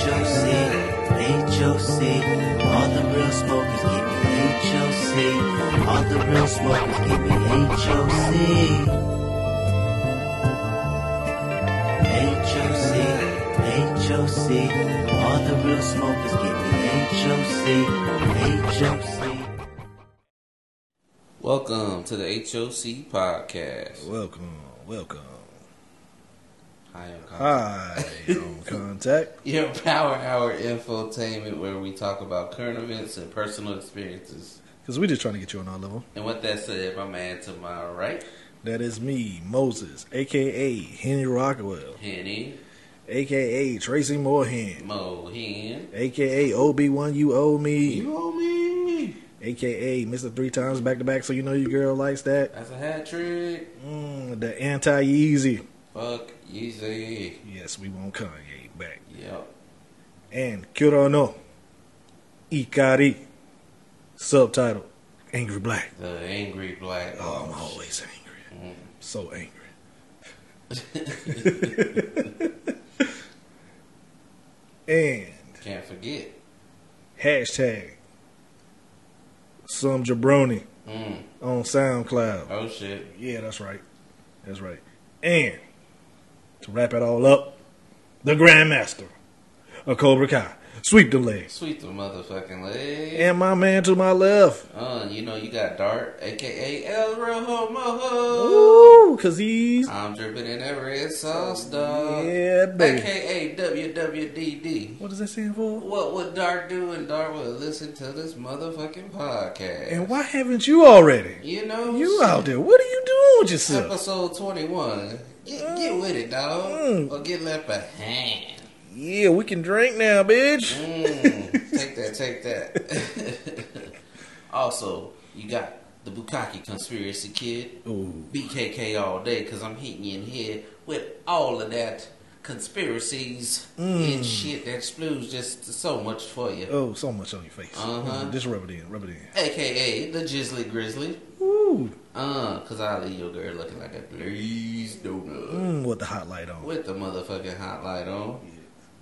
HOC, HOC. All the real smokers give me HOC. All the real smokers give me HOC. HOC, HOC. All the real smokers give me HOC, HOC. Welcome to the HOC podcast. Welcome, welcome. Hi, I'm Con- Hi, on contact. Your Power Hour infotainment, where we talk about current events and personal experiences. Because we're just trying to get you on our level. And with that said, my man to my right, That is me, Moses, aka Henry Rockwell, Henny aka Tracy Moorhen, Mohin. aka Obi-Wan You Owe Me, You owe me. aka Mr. Three Times Back to Back, so you know your girl likes that. That's a hat trick. Mm, the anti-Yeezy. Fuck Yeezy. Yes, we want Kanye back. Yep. And Kurono, Ikari, subtitle, Angry Black. The angry black. Oh, I'm always angry. Mm. So angry. and Can't forget. hashtag some jabroni Mm. on SoundCloud. Oh shit. Yeah, that's right. That's right. And to wrap it all up, the Grandmaster of Cobra Kai. Sweep the legs. Sweep the motherfucking leg. And my man to my left. Uh, you know you got Dart, aka El Rojo Mojo. Ooh, cause he's I'm dripping in that red sauce, dog. yeah, baby. AKA WWDD. What does that stand for? What would Dart do? And Dart would listen to this motherfucking podcast. And why haven't you already? You know, You out there? What are you doing with yourself? Episode 21. Get, get with it, dog. Mm. Or get left behind. Yeah, we can drink now, bitch. Mm, take that, take that. also, you got the Bukaki Conspiracy Kid. Ooh. BKK all day because I'm hitting you in here with all of that conspiracies Mm. and shit that splues just so much for you. Oh, so much on your face. Uh-huh. Mm, Just rub it in, rub it in. AKA the Jizzly Grizzly. Ooh. Uh, cause I leave your girl looking like a glazed donut Mm, with the hot light on. with the motherfucking hot light on.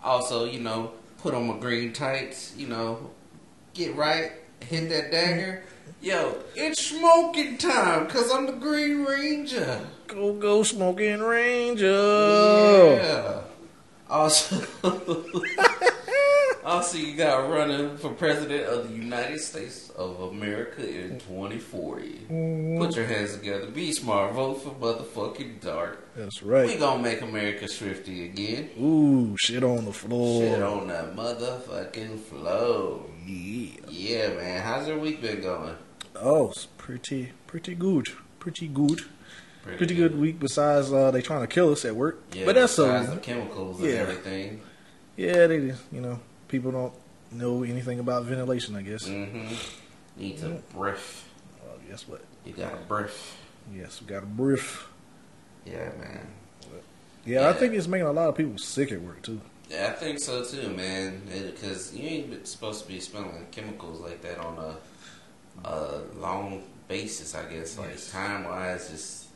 Also, you know, put on my green tights, you know, get right, hit that dagger. Yo, it's smoking time cause I'm the Green Ranger. Go, go, smoking ranger. Yeah. Also, also you got running for president of the United States of America in 2040. Put your hands together. Be smart. Vote for motherfucking Dart. That's right. We gonna make America thrifty again. Ooh, shit on the floor. Shit on that motherfucking flow. Yeah. Yeah, man. How's your week been going? Oh, it's pretty, pretty good. Pretty good. Pretty good week. Besides, uh, they trying to kill us at work. Yeah, but that's besides the chemicals Yeah. and everything. Yeah, they, just, you know, people don't know anything about ventilation. I guess. Mm-hmm. Need to breath. Well, guess what? You got to breath. Yes, we got a brief. Yeah, man. Yeah, Yeah. I think it's making a lot of people sick at work too. Yeah, I think so too, man. Because you ain't supposed to be smelling chemicals like that on a, a long basis. I guess, like Yes. time wise, just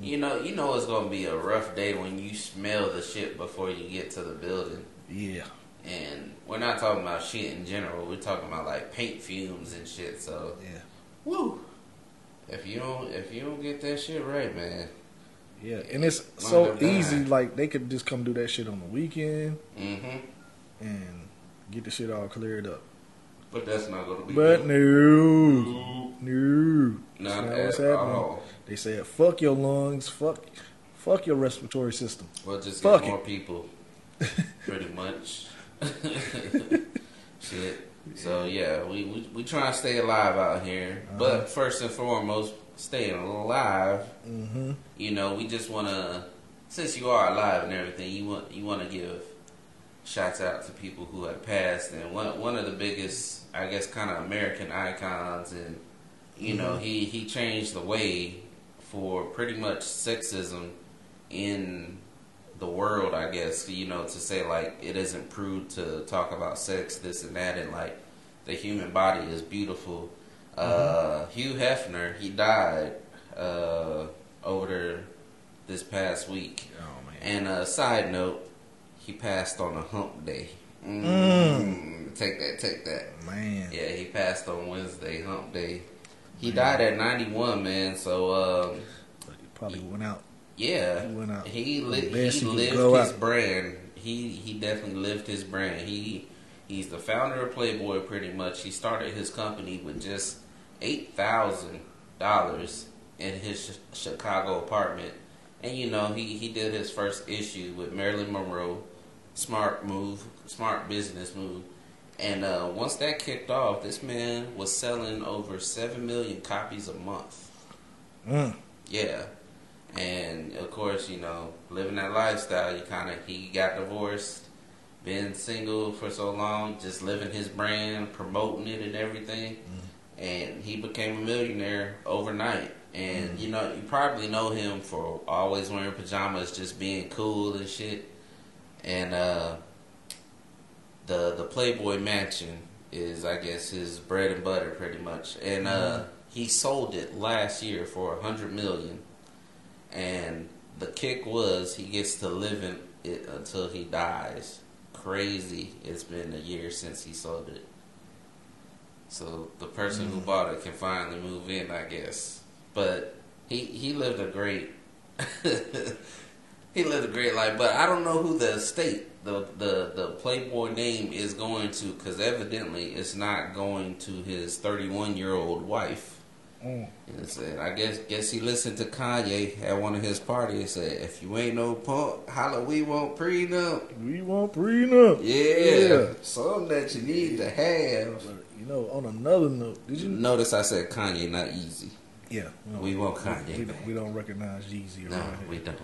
you know, you know, it's gonna be a rough day when you smell the shit before you get to the building. Yeah. And we're not talking about shit in general. We're talking about like paint fumes and shit. So, Yeah. woo. If you don't, if you don't get that shit right, man. Yeah, and it's so easy. Like they could just come do that shit on the weekend Mm-hmm. and get the shit all cleared up. But that's not gonna be. But done. no, no, Not at what's happening. all. They said, "Fuck your lungs, fuck, fuck your respiratory system." We'll just Fuck get it. more people, pretty much. Shit. So yeah, we we we try to stay alive out here, Uh-huh. but first and foremost, staying alive. Mm-hmm. You know, we just want to, since you are alive and everything, you want you want to give shouts out to people who have passed, and one one of the biggest, I guess, kind of American icons, and you know, he he changed the way for pretty much sexism in the world, I guess, you know, to say like it isn't prude to talk about sex, this and that, and like the human body is beautiful. Uh, Hugh Hefner, he died uh, over there this past week. Oh man. And a side note, he passed on a hump day. Mm. Take that, take that. Man. Yeah, he passed on Wednesday, hump day. He died at 91, man. So, um, probably went out. Yeah, He he, li- he lived his out. brand. He he definitely lived his brand. He he's the founder of Playboy, pretty much. He started his company with just eight thousand dollars in his Ch- Chicago apartment, and you know he he did his first issue with Marilyn Monroe. Smart move, smart business move. And uh, once that kicked off, this man was selling over seven million copies a month. Mm. Yeah, and of course, you know, living that lifestyle, you kind of he got divorced, been single for so long, just living his brand, promoting it and everything, and he became a millionaire overnight. And you know, you probably know him for always wearing pajamas, just being cool and shit. And uh, the the Playboy Mansion is, I guess, his bread and butter, pretty much. And uh, he sold it last year for a hundred million. And the kick was he gets to live in it until he dies. Crazy! It's been a year since he sold it. So the person who mm. bought it can finally move in, I guess. But he he lived a great he lived a great life. But I don't know who the estate the the the Playboy name is going to, because evidently it's not going to his 31 year old wife. Mm. And said, I guess guess he listened to Kanye at one of his parties. and Said, if you ain't no punk, holla, we won't prenup. We want prenup. Yeah, Yeah. something that you need to have. You know, on another note, did you? Notice I said Kanye, not Yeezy. Yeah. no, We want Kanye We, back. we don't recognize Yeezy No, around here. we don't.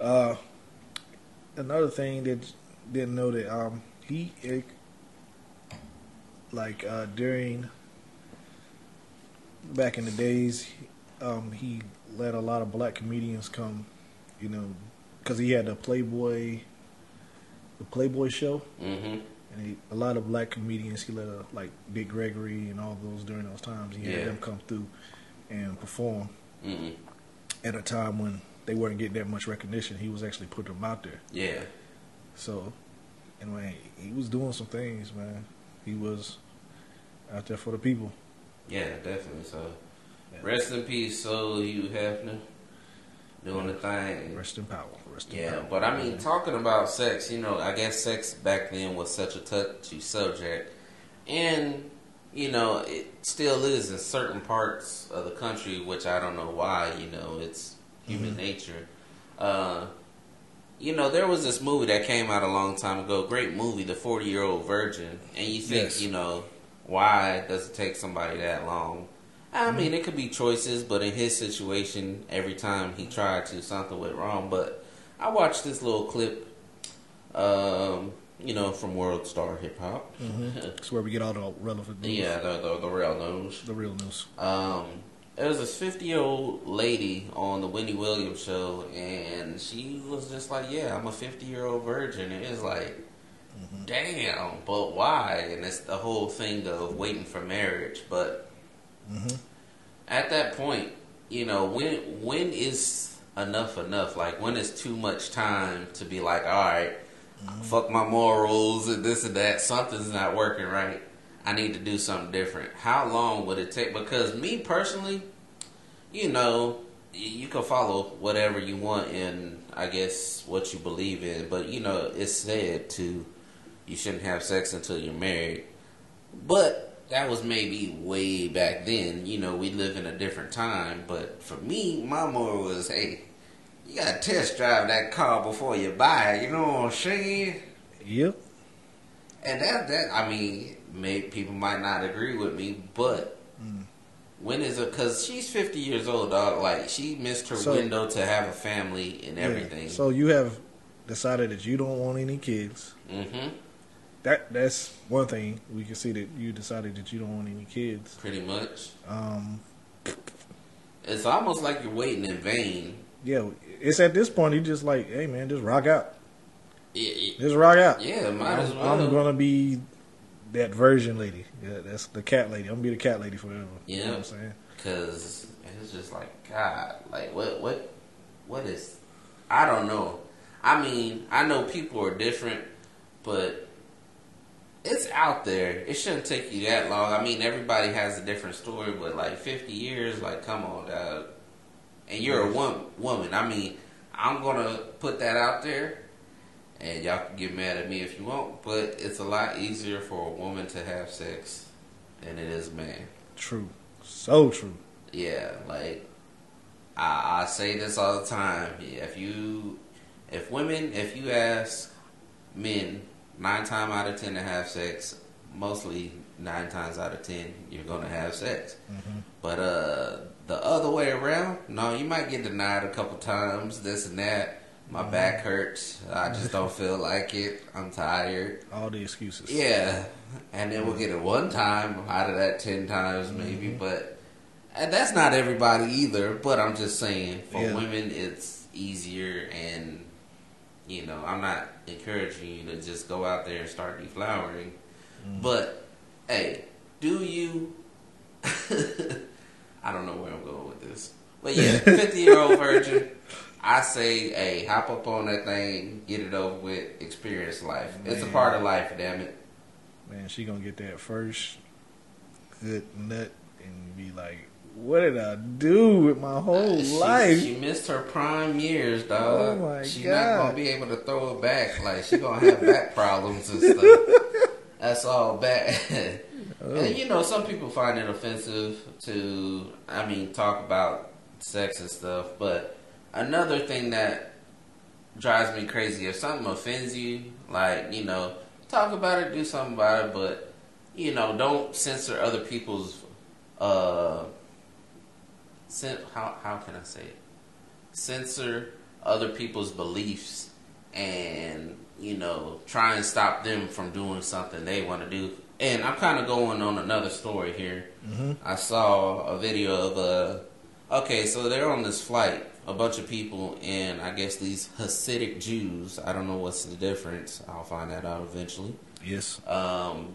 Uh, another thing that didn't know that um he like uh during back in the days um he let a lot of black comedians come you know because he had the Playboy the Playboy show Mm-hmm. and he, a lot of black comedians he let uh, like Dick Gregory and all those during those times he Yeah. had them come through and perform Mm-hmm. at a time when they weren't getting that much recognition he was actually putting them out there Yeah. so, anyway, he was doing some things, man. He was out there for the people. Yeah, definitely. So, Yeah. rest in peace, so you Hefner, doing the thing. Rest in power. Rest in Yeah, power. but I mean, talking about sex, you know, I guess sex back then was such a touchy subject, and you know, it still is in certain parts of the country, which I don't know why. You know, it's human Mhm. nature. Uh, you know, there was this movie that came out a long time ago. Great movie, The Forty Year Old Virgin, and you think, Yes. you know, why does it take somebody that long? I mean, it could be choices, but in his situation, every time he tried to, something went wrong. But I watched this little clip, um, you know, from World Star Hip Hop. Mhm. That's where we get all the relevant news. yeah, the, the the real news. The real news. Um, there was this 50 year old lady on the Wendy Williams show, and she was just like, Yeah, I'm a 50 year old virgin. And it's like, damn, but why? And it's the whole thing of waiting for marriage. But hmm at that point, you know, when when is enough enough? Like, when is too much time to be like, All right, fuck my morals and this and that. Something's not working right. I need to do something different. How long would it take? Because me personally, you know, you can follow whatever you want in, I guess, what you believe in. But you know, it's said to you shouldn't have sex until you're married. But that was maybe way back then. You know, we live in a different time. But for me, my moral was, hey, you gotta test drive that car before you buy it. You know what I'm saying? Yep. And that that I mean, may people might not agree with me, but Mm. when is it? Because she's fifty years old, dog. Like she missed her So- window to have a family and Yeah. everything. So you have decided that you don't want any kids. hmm That that's one thing we can see that you decided that you don't want any kids. pretty much. Um, It's almost like you're waiting in vain. yeah, it's at this point you just like, hey man, just rock out. It- it- Just rock out. yeah, might I'm, as well. I'm gonna be that version lady. Yeah, that's the cat lady. I'm gonna be the cat lady forever. You know Yeah. what I'm saying? Cause it's just like God, like what, what, what is? I don't know. I mean, I know people are different, but it's out there. It shouldn't take you that long. I mean, everybody has a different story, but like 50 years, like, come on, dog. And you're a one, woman. I mean, I'm going to put that out there, and y'all can get mad at me if you want, but it's a lot easier for a woman to have sex than it is a man. True. So true. Yeah, like, I, I say this all the time. If you, if women, if you ask men nine times out of ten to have sex, mostly nine times out of ten you're gonna have sex. Mm-hmm. But uh, the other way around, no, you might get denied a couple times, this and that. My Mm-hmm. back hurts. I just don't feel like it. I'm tired. All the excuses. Yeah, and then we'll get it one time out of that ten times maybe, Mm-hmm. but and that's not everybody either. But I'm just saying, for Yeah. women, it's easier, and you know, I'm not encouraging you to just go out there and start deflowering. Mm. But hey, do you? I don't know where I'm going with this, but yeah, 50 year old virgin. I say, hey, hop up on that thing, get it over with, experience life. It's a part of life, damn it. Man, she gonna get that first good nut and be like, "What did I do with my whole She- life?" She missed her prime years, dog. Oh, my She's not gonna be able to throw it back. Like she gonna have back problems and stuff. That's all bad. Oh. And you know, some people find it offensive to, I mean, talk about sex and stuff. But another thing that drives me crazy if something offends you, like you know, talk about it, do something about it, but you know, don't censor other people's. uh How how can I say it? Censor other people's beliefs and you know try and stop them from doing something they want to do. And I'm kind of going on another story here. Mm-hmm. I saw a video of a. Okay, so they're on this flight, a bunch of people, and I guess these Hasidic Jews. I don't know what's the difference. I'll find that out eventually. Yes. Um,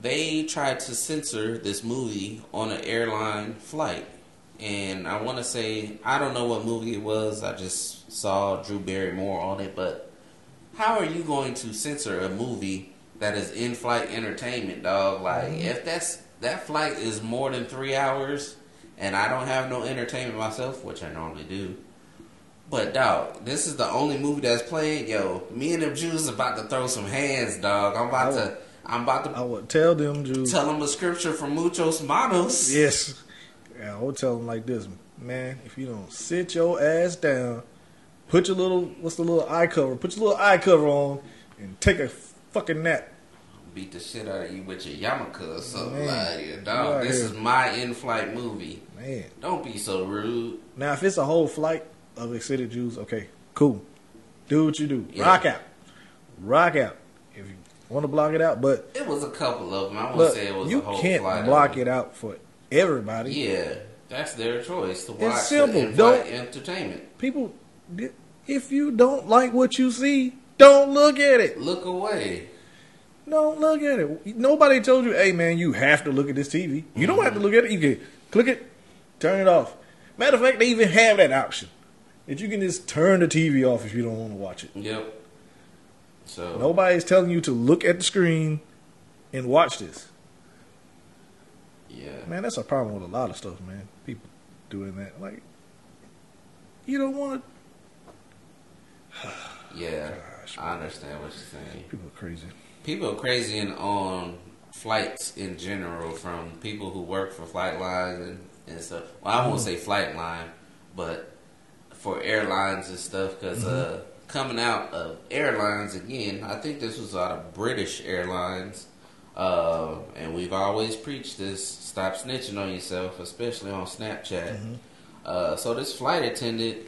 they tried to censor this movie on an airline flight, and I want to say I don't know what movie it was. I just saw Drew Barrymore on it, but how are you going to censor a movie that is in-flight entertainment, dog? Like mm-hmm. if that's that flight is more than three hours, and I don't have no entertainment myself, which I normally do. But dog, this is the only movie that's playing. Yo, me and them Jews about to throw some hands, dog. I'm about to, I'm about to. I would tell them, Jews. tell them a scripture from Muchos Manos. Yes. Yeah, I would tell them like this, man. If you don't sit your ass down, put your little what's the little eye cover? Put your little eye cover on and take a fucking nap. Beat the shit out of you with your yarmulke or something Man, like that, dog. This here. is my in-flight movie. Man. Don't be so rude. Now, if it's a whole flight of Hasidic Jews, okay, cool. Do what you do. Yeah. Rock out. Rock out. If you want to block it out, but It was a couple of them. I won't say it was you a whole can't block it out for everybody. Yeah, that's their choice to watch simple. the Don't- entertainment. People, if you don't like what you see, don't look at it. Look away. Don't look at it. Nobody told you, hey man, you have to look at this TV. You don't have to mm-hmm. look at it. You can click it, turn it off. Matter of fact, they even have that option that you can just turn the TV off if you don't want to watch it. Yep. So Nobody's telling you to look at the screen and watch this. Yeah, Man, that's a problem with a lot of stuff, man. People doing that. Like, you don't want yeah. Gosh, I understand what you're saying. People are crazy. people are crazy in, on flights in general from people who work for flight lines and, and stuff. Well, I won't mm-hmm. say flight line, but for airlines and stuff because mm-hmm. uh, coming out of airlines again, I think this was out of British Airlines. Uh, and we've always preached this: stop snitching on yourself, especially on Snapchat. Uh, so this flight attendant,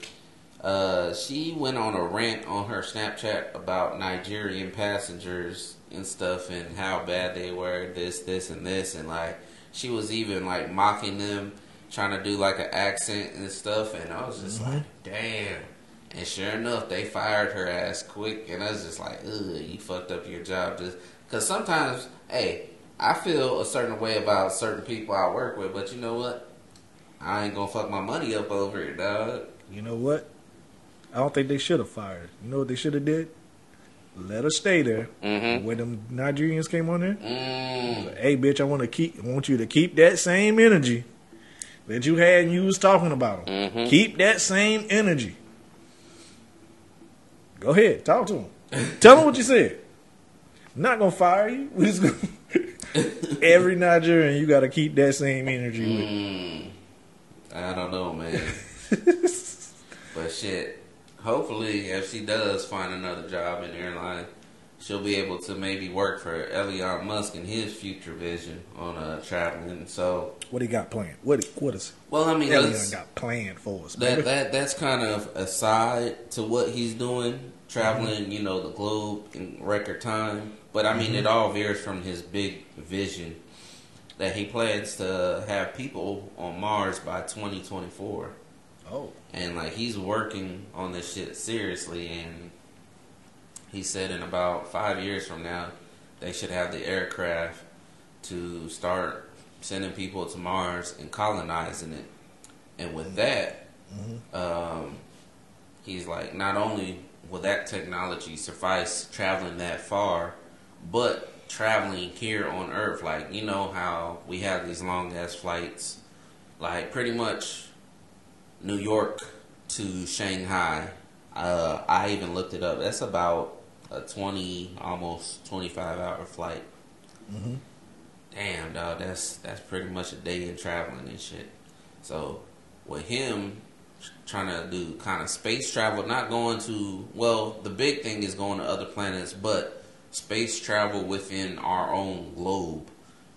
uh, she went on a rant on her Snapchat about Nigerian passengers and stuff and how bad they were, this, this, and this, and like she was even like mocking them, trying to do like an accent and stuff, and I was just like, damn. And sure enough, they fired her ass quick, and I was just like, ugh, you fucked up your job. Just because sometimes, hey, I feel a certain way about certain people I work with, but you know what? I ain't gonna fuck my money up over it, dog. You know what? I don't think they should have fired. You know what they should have did? let her stay there. Mhm. When them Nigerians came on there, Mm. hey bitch, I want to keep, I want you to keep that same energy that you had and you was talking about 'em. Mhm. Keep that same energy. Go ahead, talk to him. Tell him what you said. Not gonna fire you. We just gonna every Nigerian, you got to keep that same energy. with. Mm. I don't know, man. but shit, hopefully, if she does find another job in airline, she'll be able to maybe work for Elon Musk and his future vision on uh, traveling. So, What he got planned? What what is well, I mean, let's- got planned for us? that that that's kind of aside to what he's doing, traveling, you know, the globe in record time. But I mean, it mm-hmm. all veers from his big vision that he plans to have people on Mars by 2024, oh, and like he's working on this shit seriously. And he said in about five years from now, they should have the aircraft to start sending people to Mars and colonizing it. And with mm-hmm. that, mm-hmm. um, he's like, not only will that technology suffice traveling that far, but traveling here on Earth, like you know how we have these long ass flights, like pretty much New York to Shanghai. Uh, I even looked it up. That's about a twenty, almost twenty five hour flight. Mm-hmm. Damn, dog, that's that's pretty much a day in traveling and shit. So with him trying to do kind of space travel, not going to well, the big thing is going to other planets, but space travel within our own globe.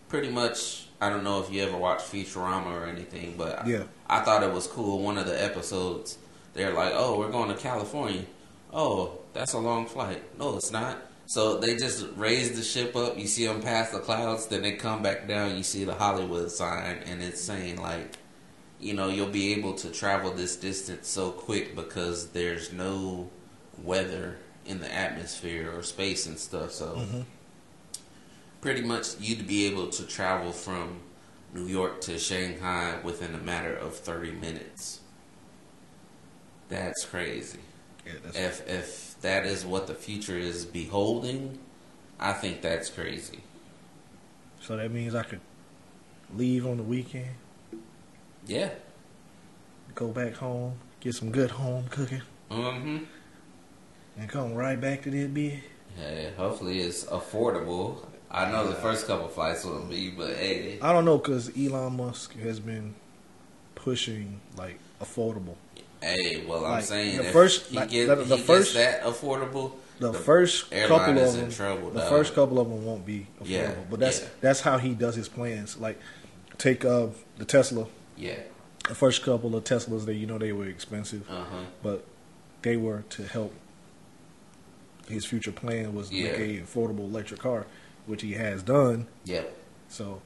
Pretty much, I don't know if you ever watched Futurama or anything, but Yeah. I, I thought it was cool. One of the episodes, they're like, "Oh, we're going to California." Oh, that's a long flight. No, it's not. So they just raise the ship up. You see them pass the clouds, then they come back down. You see the Hollywood sign, and it's saying like, you know, you'll be able to travel this distance so quick because there's no weather in the atmosphere or space and stuff. So pretty much you'd be able to travel from New York to Shanghai within a matter of 30 minutes. That's crazy. yeah, that's, If if that is what the future is beholding, I think that's crazy. so that means I could leave on the weekend, Yeah. go back home, get some good home cooking, Mm-hmm. And come right back to this bitch. Hey, hopefully it's affordable. I know the first couple flights will be, but hey, I don't know because Elon Musk has been pushing like affordable. hey. Well, I'm saying the first- he, like, get, the- he the gets first- that affordable, The, The first couple of them, trouble, the first couple of them won't be affordable. Yeah, but that's yeah. that's how he does his plans. Like take uh, the Tesla. yeah, The first couple of Teslas, that you know they were expensive, uh huh, but they were to help. His future plan was to make a affordable electric car, which he has done. Yeah. So,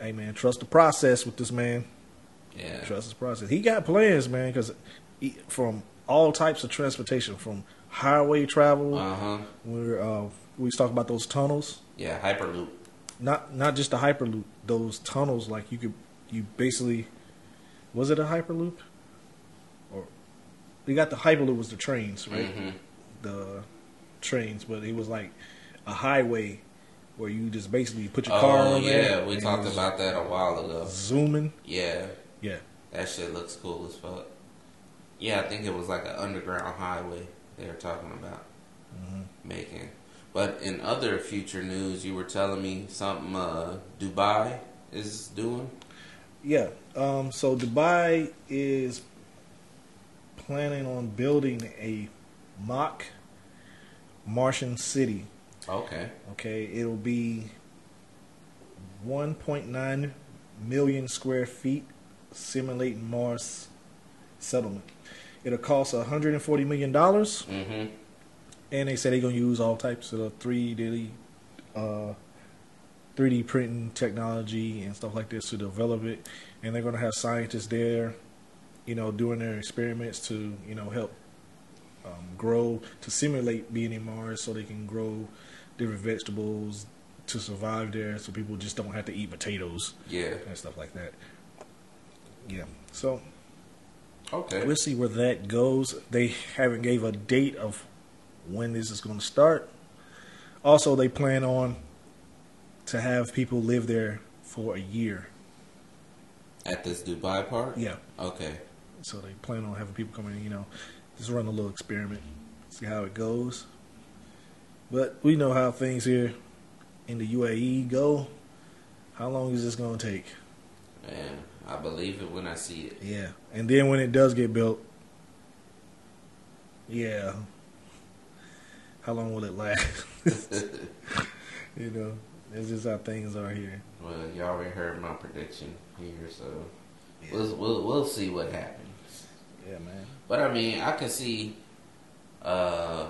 hey man, trust the process with this man. yeah, Trust his process. He got plans, man, because from all types of transportation, from highway travel, uh huh, where uh, we talk about those tunnels, yeah, Hyperloop, not not just the hyperloop, those tunnels. Like you could, you basically, was it a hyperloop? Or we got the hyperloop was the trains, right? hmm The trains, but it was like a highway where you just basically put your car Oh on there. yeah, we talked about that a while ago. zooming. Yeah, Yeah, that shit looks cool as fuck. Yeah, I think it was like an underground highway they were talking about making. But in other future news, you were telling me something uh, Dubai is doing. yeah. Um, so Dubai is planning on building a mock Martian city. Okay. Okay, it'll be 1.9 million square feet, simulating Mars settlement. It'll cost 140 million dollars, Mm-hmm. and they say they're gonna use all types of 3D, uh, 3D printing technology and stuff like this to develop it, and they're gonna have scientists there, you know, doing their experiments to you know help um, grow to simulate being in Mars, so they can grow different vegetables to survive there, so people just don't have to eat potatoes Yeah. and stuff like that. Yeah, so Okay. we'll see where that goes. They haven't gave a date of when this is going to start. Also, they plan on to have people live there for a year. At this Dubai park? Yeah. Okay. So they plan on having people come in, you know, just run a little experiment, see how it goes. But we know how things here in the UAE go. How long is this going to take? Man, I believe it when I see it. Yeah. And then when it does get built, yeah. How long will it last? you know, it's just how things are here. Well, you already heard my prediction here, so we'll, we'll we'll see what happens. Yeah, man. But I mean, I can see uh,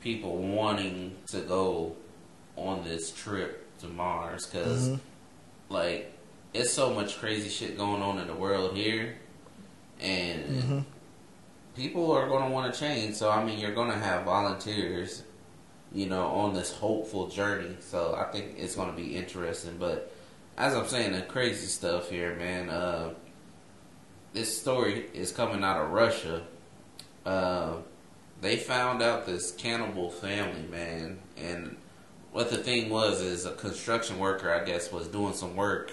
people wanting to go on this trip to Mars because, Mhm. like, it's so much crazy shit going on in the world here, and Mhm. people are going to want to change. So I mean, you're going to have volunteers, you know, on this hopeful journey. So I think it's going to be interesting. But as I'm saying, the crazy stuff here, man. Uh, this story is coming out of Russia. Uh, they found out this cannibal family, man, and what the thing was is a construction worker, I guess, was doing some work,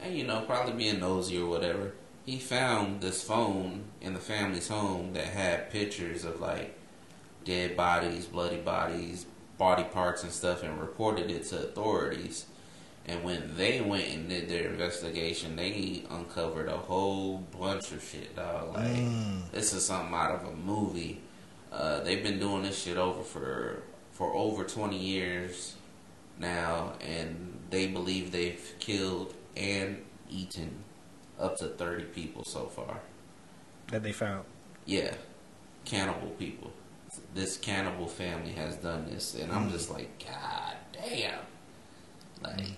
and you know, probably being nosy or whatever. He found this phone in the family's home that had pictures of like dead bodies, bloody bodies, body parts and stuff, and reported it to authorities. And when they went and did their investigation, they uncovered a whole bunch of shit, dog. Like Mm. this is something out of a movie. Uh, they've been doing this shit over for for over twenty years now, and they believe they've killed and eaten up to thirty people so far. That they found. Yeah, cannibal people. This cannibal family has done this, and I'm just like, God damn! Like,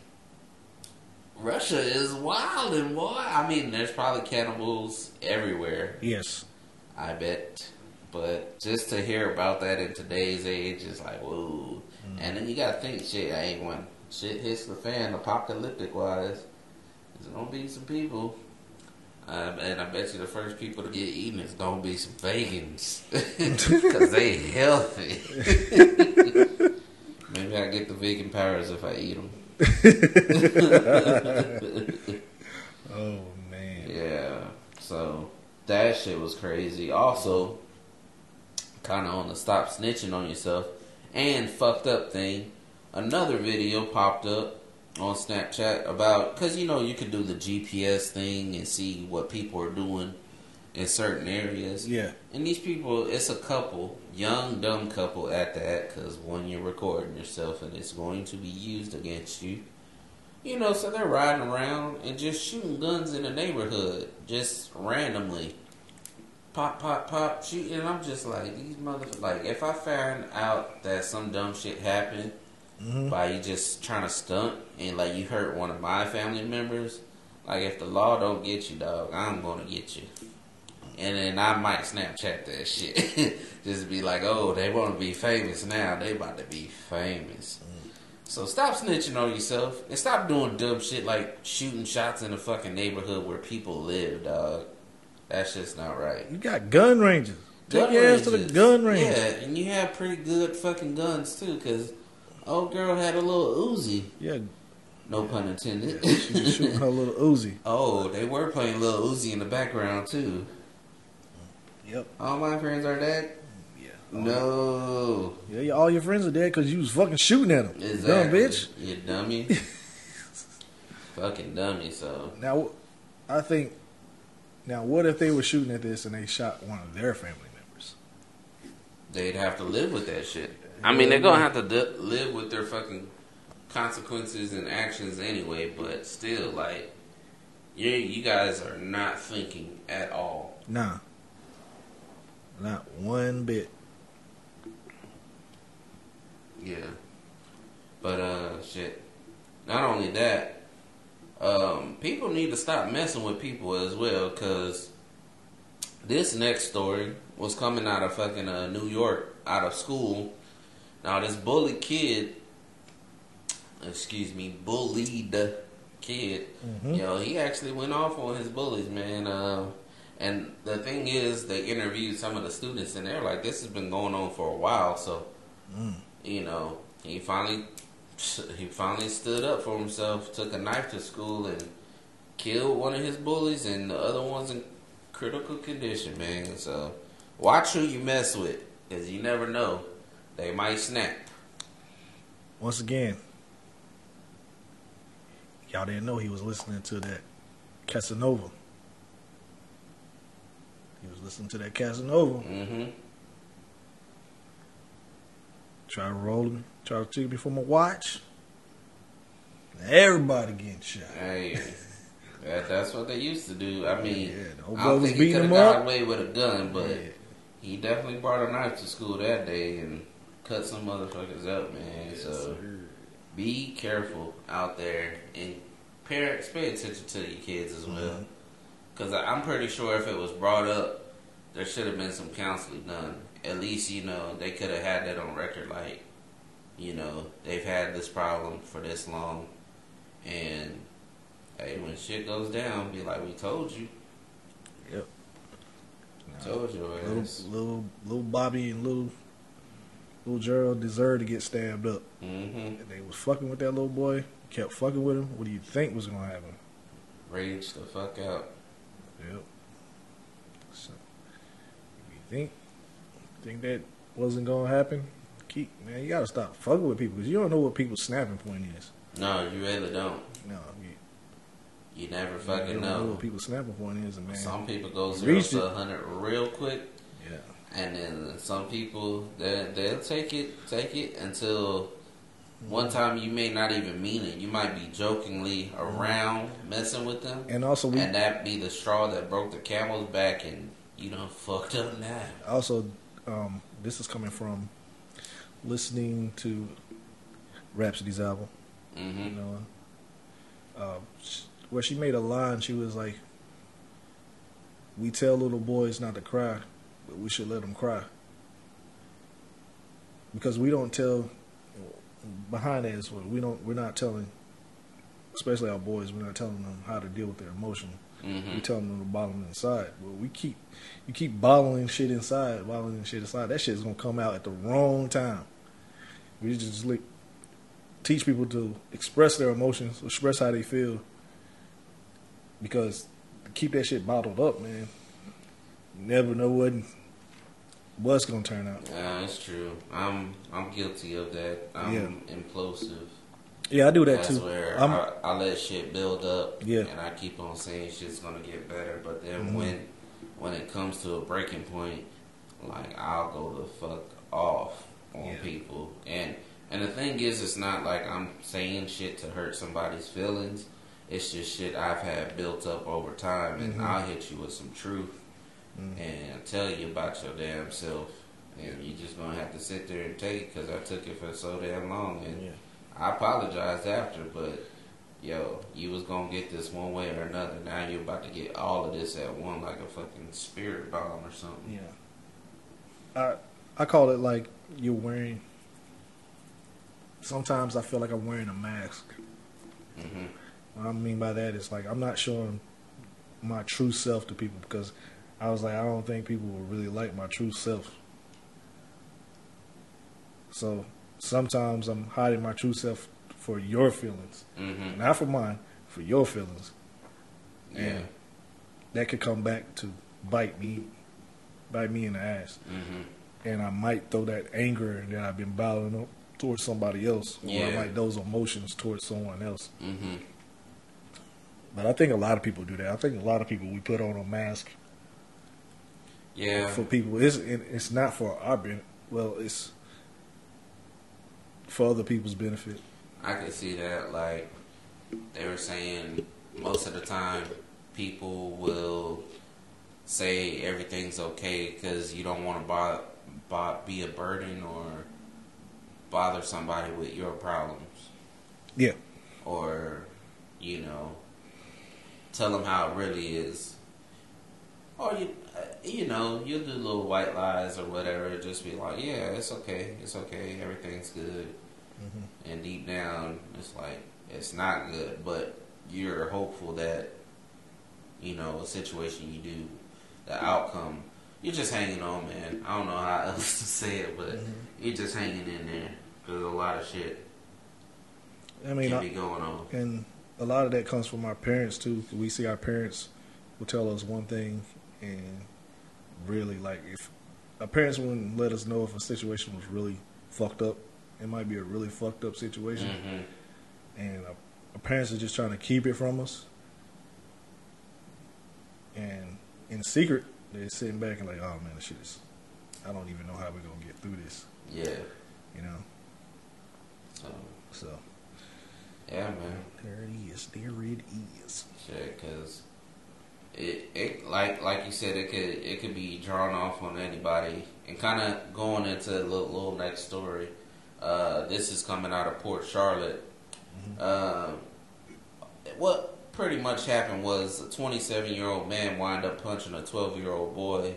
Russia is wild and boy. I mean, there's probably cannibals everywhere. Yes. I bet. But just to hear about that in today's age is like, whoa. And then you gotta think, shit, I ain't one. shit hits the fan, apocalyptic wise, there's gonna be some people. Um, and I bet you the first people to get eaten is gonna be some vegans. Because they healthy. Maybe I get the vegan powers if I eat them. Oh man. Yeah. So that shit was crazy. Also, kind of on the stop snitching on yourself and fucked up thing. Another video popped up on Snapchat about because you know you can do the GPS thing and see what people are doing in certain areas. Yeah. And these people, it's a couple, young, dumb couple at that, because one, you're recording yourself and it's going to be used against you. You know, so they're riding around and just shooting guns in the neighborhood, just randomly. Pop, pop, pop, shooting. And I'm just like, these motherfuckers, like, if I found out that some dumb shit happened Mhm. by you just trying to stunt and, like, you hurt one of my family members, like, if the law don't get you, dog, I'm going to get you. And then I might Snapchat that shit. Just be like, oh, they want to be famous now. They about to be famous. So stop snitching on yourself and stop doing dumb shit like shooting shots in the fucking neighborhood where people live, dog. That's just not right. You got gun ranges. Take Gun your ass to the gun range. Yeah, and you have pretty good fucking guns too, cause old girl had a little Uzi. Yeah. No pun intended. She was shooting her little Uzi. oh, they were playing little Uzi in the background too. Yep. All my friends are dead. Yeah. No. Yeah, yeah, all your friends are dead because you was fucking shooting at them. Exactly. Dumb bitch. You dummy. Fucking dummy, so. Now, I think. Now, what if they were shooting at this and they shot one of their family members? They'd have to live with that shit. I mean, they're gonna have to d- live with their fucking consequences and actions anyway, but still, like, you, you guys are not thinking at all. Nah. Not one bit. Yeah. But, uh, shit. Not only that, um, people need to stop messing with people as well, because this next story was coming out of fucking uh, New York, out of school. Now, this bullied kid, excuse me, bullied kid, Mhm. you know, he actually went off on his bullies, man. Uh, And the thing is, they interviewed some of the students, and they're like, "This has been going on for a while." So, Mm. you know, he finally he finally stood up for himself, took a knife to school, and killed one of his bullies, and the other one's in critical condition, man. So, watch who you mess with, because you never know. They might snap. Once again, y'all didn't know he was listening to that Casanova. He was listening to that Casanova. Mm-hmm. Try to roll him, try to take me from a watch. Everybody getting shot. Hey, that, that's what they used to do. I mean, Yeah, old I don't was think he could have him got up. away with a gun, but Yeah. he definitely brought a knife to school that day and cut some motherfuckers up, man. so be careful out there, and parents pay attention to your kids as well, Mhm. Because I'm pretty sure if it was brought up, there should have been some counseling done. At least you know they could have had that on record, like you know they've had this problem for this long, and hey, when shit goes down, be like, we told you, Yep. told you. Little, little, little Bobby and little, little Gerald deserved to get stabbed up. Mm-hmm. And they was fucking with that little boy. Kept fucking with him. What do you think was gonna happen? Rage the fuck out. Yep. So, if you think think that wasn't gonna happen, keep man. You gotta stop fucking with people because you don't know what people's snapping point is. No, you really don't. No, you, You never you fucking know know. what people's snapping point is, man. Some people go zero to hundred real quick, yeah, and then some people they they'll take it, take it until. One time you may not even mean it. You might be jokingly around messing with them, and also we and that be the straw that broke the camel's back, and you done fucked up now. also um, this is coming from listening to Rapsody's album. You Mm-hmm. know, uh, where she made a line, she was like, "We tell little boys not to cry, but we should let them cry." Because we don't tell. Behind that is what we don't. We're not telling, especially our boys. We're not telling them how to deal with their emotion. Mm-hmm. We telling them to bottle them inside. Well, we keep you keep bottling shit inside, bottling shit inside. That shit's gonna come out at the wrong time. We just like teach people to express their emotions, express how they feel, because to keep that shit bottled up, man. You never know what what's gonna turn out. Yeah, that's true. I'm I'm guilty of that. I'm Yeah. implosive. Yeah, I do that That's too. where I'm, I, I let shit build up, Yeah. and I keep on saying shit's gonna get better. But then Mhm. when when it comes to a breaking point, like I'll go the fuck off on Yeah. people. And and the thing is, it's not like I'm saying shit to hurt somebody's feelings. It's just shit I've had built up over time, and Mhm. I'll hit you with some truth Mhm. and tell you about your damn self. And you just gonna have to sit there and take it because I took it for so damn long. And yeah. I apologized after, but yo, you was gonna get this one way or another. Now you're about to get all of this at one, like a fucking spirit bomb or something. Yeah. I I call it like you're wearing. Sometimes I feel like I'm wearing a mask. hmm What I mean by that is like I'm not showing my true self to people because I was like I don't think people will really like my true self. So sometimes I'm hiding my true self for your feelings, hmm not for mine, for your feelings. Yeah. And that could come back to bite me, bite me in the ass, hmm and I might throw that anger that I've been bottling up towards somebody else, or I might those emotions towards someone else. hmm But I think a lot of people do that. I think a lot of people we put on a mask Yeah. for people. It's it's not for our benefit. Well, it's for other people's benefit. I can see that. Like they were saying, most of the time, people will say everything's okay because you don't want to bo- bo- be a burden or bother somebody with your problems, Yeah, or you know, tell them how it really is. Or you, uh, you know, you'll do little white lies or whatever. Just be like, yeah, it's okay, it's okay, everything's good mm-hmm. and deep down it's like it's not good but you're hopeful that you know a situation you do the outcome. You're just hanging on, man. I don't know how else to say it, but mm-hmm. you're just hanging in there because a lot of shit I mean, can I, be going on. and a lot of that comes from our parents too. We see our parents will tell us one thing, and really, like if our parents wouldn't let us know if a situation was really fucked up, it might be a really fucked up situation, hmm and our, our parents are just trying to keep it from us. And in secret, they're sitting back and like, "Oh man, this shit is. I don't even know how we're gonna get through this." Yeah. You know. So So yeah, man. there it is. There it is. Shit, cause it it like like you said, it could it could be drawn off on anybody, and kind of going into the little, little next story. Uh, this is coming out of Port Charlotte. Um, what pretty much happened was a 27 year old man wound up punching a 12 year old boy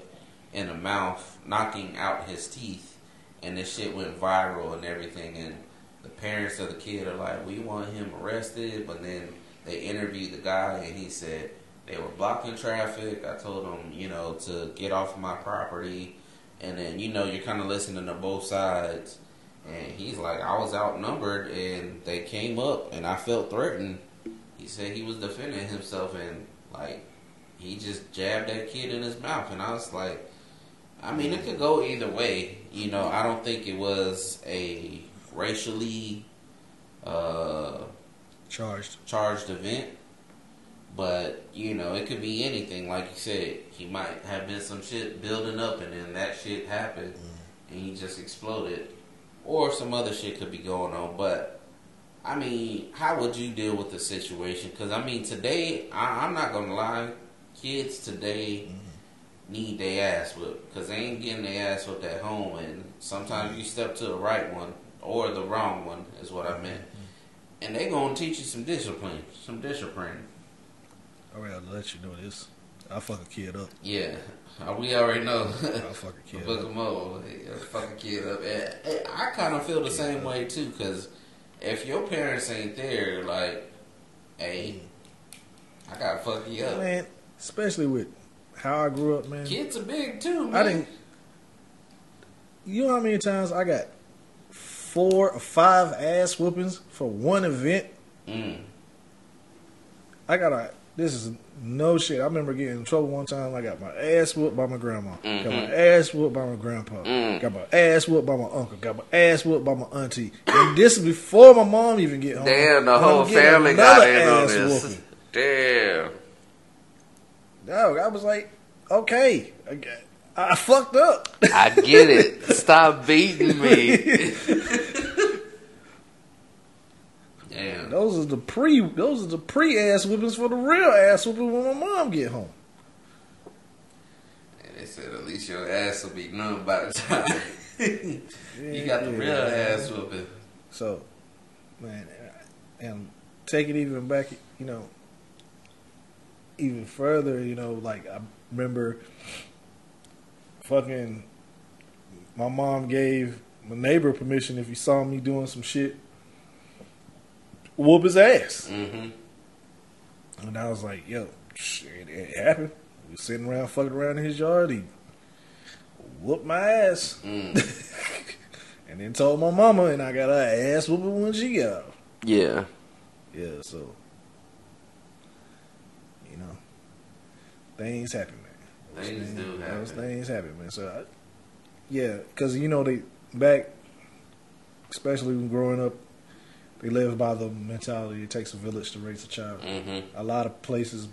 in the mouth, knocking out his teeth, and this shit went viral and everything. And the parents of the kid are like, "We want him arrested," but then they interviewed the guy, and he said they were blocking traffic. I told them, you know, to get off my property, and then you know you're kind of listening to both sides. And he's like, I was outnumbered, and they came up, and I felt threatened. He said he was defending himself, and like he just jabbed that kid in his mouth, and I was like, I mean, it could go either way. You know, I don't think it was a racially uh, Charged. charged event, but you know, it could be anything. Like you said, he might have been some shit building up, and then that shit happened, mm. and he just exploded, or some other shit could be going on. But I mean, how would you deal with the situation? Because I mean, today, I, I'm not gonna lie, kids today mm. need their ass whipped because they ain't getting their ass whipped at home, and sometimes you step to the right one or the wrong one is what I meant, mm. and they gonna teach you some discipline, some discipline. All right, I'll let you know this. I'll fuck a kid up. Yeah, uh, we already know. I'll fuck a kid Book up. them over. Yeah, fuck a kid up. And I kind of feel the same way too, because if your parents ain't there, like, hey, I gotta fuck you up. Man, especially with how I grew up, man. Kids are big too, man. I didn't. You know how many times I got four or five ass whoopings for one event? Mm. I got a. This is no shit. I remember getting in trouble one time. I got my ass whooped by my grandma. Got mm-hmm. my ass whooped by my grandpa. Mm. Got my ass whooped by my uncle. Got my ass whooped by my auntie. And this is before my mom even get home. Damn, the whole family got in on this. whooping. Damn. Dog, I was like, okay, I, I fucked up. I get it. Stop beating me. Damn. Those are the pre. Those are the pre ass whippings for the real ass whooping when my mom get home. And they said at least your ass will be numb by the time you got the real ass whooping. So, man, and take it even back, you know, even further, you know, like I remember fucking my mom gave my neighbor permission if he saw me doing some shit, whoop his ass. Mm-hmm. And I was like, yo, shit, it happened. We sitting around fucking around in his yard. He whooped my ass. Mm. and then told my mama, and I got her ass whooping when she got out. Yeah. Yeah, so, you know, things happen, man. Those Things do Those happen. things happen, man. So, I, yeah, because, you know, they, back, especially when growing up, they live by the mentality it takes a village to raise a child Mm-hmm. a lot of places,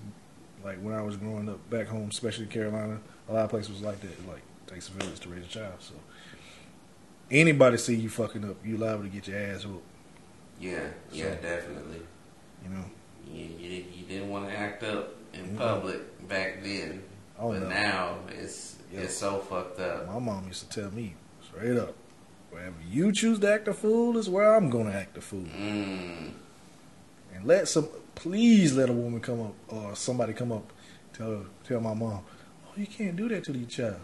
like when I was growing up back home, especially in Carolina, a lot of places was like that. Like takes a village to raise a child. So anybody see you fucking up, you liable to get your ass whooped. Yeah. Yeah. Definitely. You know. You, you, you didn't want to act up in public back then, Oh but no. now it's it's so fucked up. My mom used to tell me straight up, wherever you choose to act a fool is where I'm gonna act a fool. Mm. And let some, please let a woman come up or somebody come up, tell tell my mom, oh you can't do that to your child.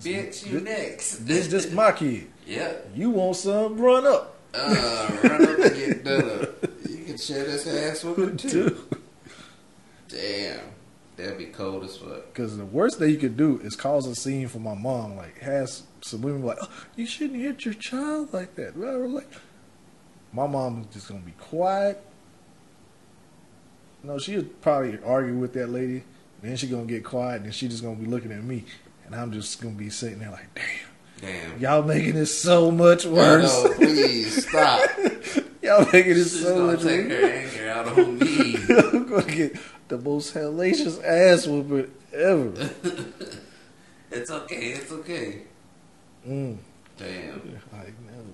Bitch, you next. This just my kid. Yep. You want some? Run up. Uh, run up and get done up. You can share this ass with me too. Damn. That'd be cold as fuck. Because the worst thing you could do is cause a scene for my mom. Like, has some women like, oh, you shouldn't hit your child like that. Blah. My mom is just gonna be quiet. No, she'll probably argue with that lady. Then she gonna get quiet, and then she just gonna be looking at me, and I'm just gonna be sitting there like, damn, Damn. y'all making this so much worse. No, please stop. y'all making it She's so much take worse. her anger out on me. I'm gonna get the most hellacious ass whooping ever. it's okay. It's okay. Mm. Damn. Like, no.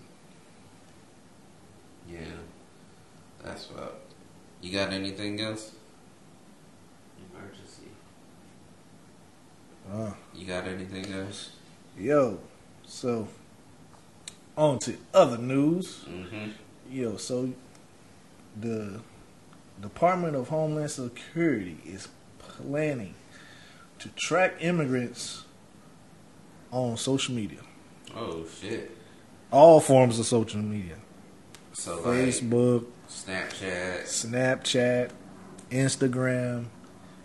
Yeah. That's what. You got anything else? Emergency. Uh, You got anything else? yo, so on to other news. Mm-hmm. Yo, so the Department of Homeland Security is planning to track immigrants on social media, Oh shit. all forms of social media, So like Facebook, Snapchat. Snapchat, Instagram.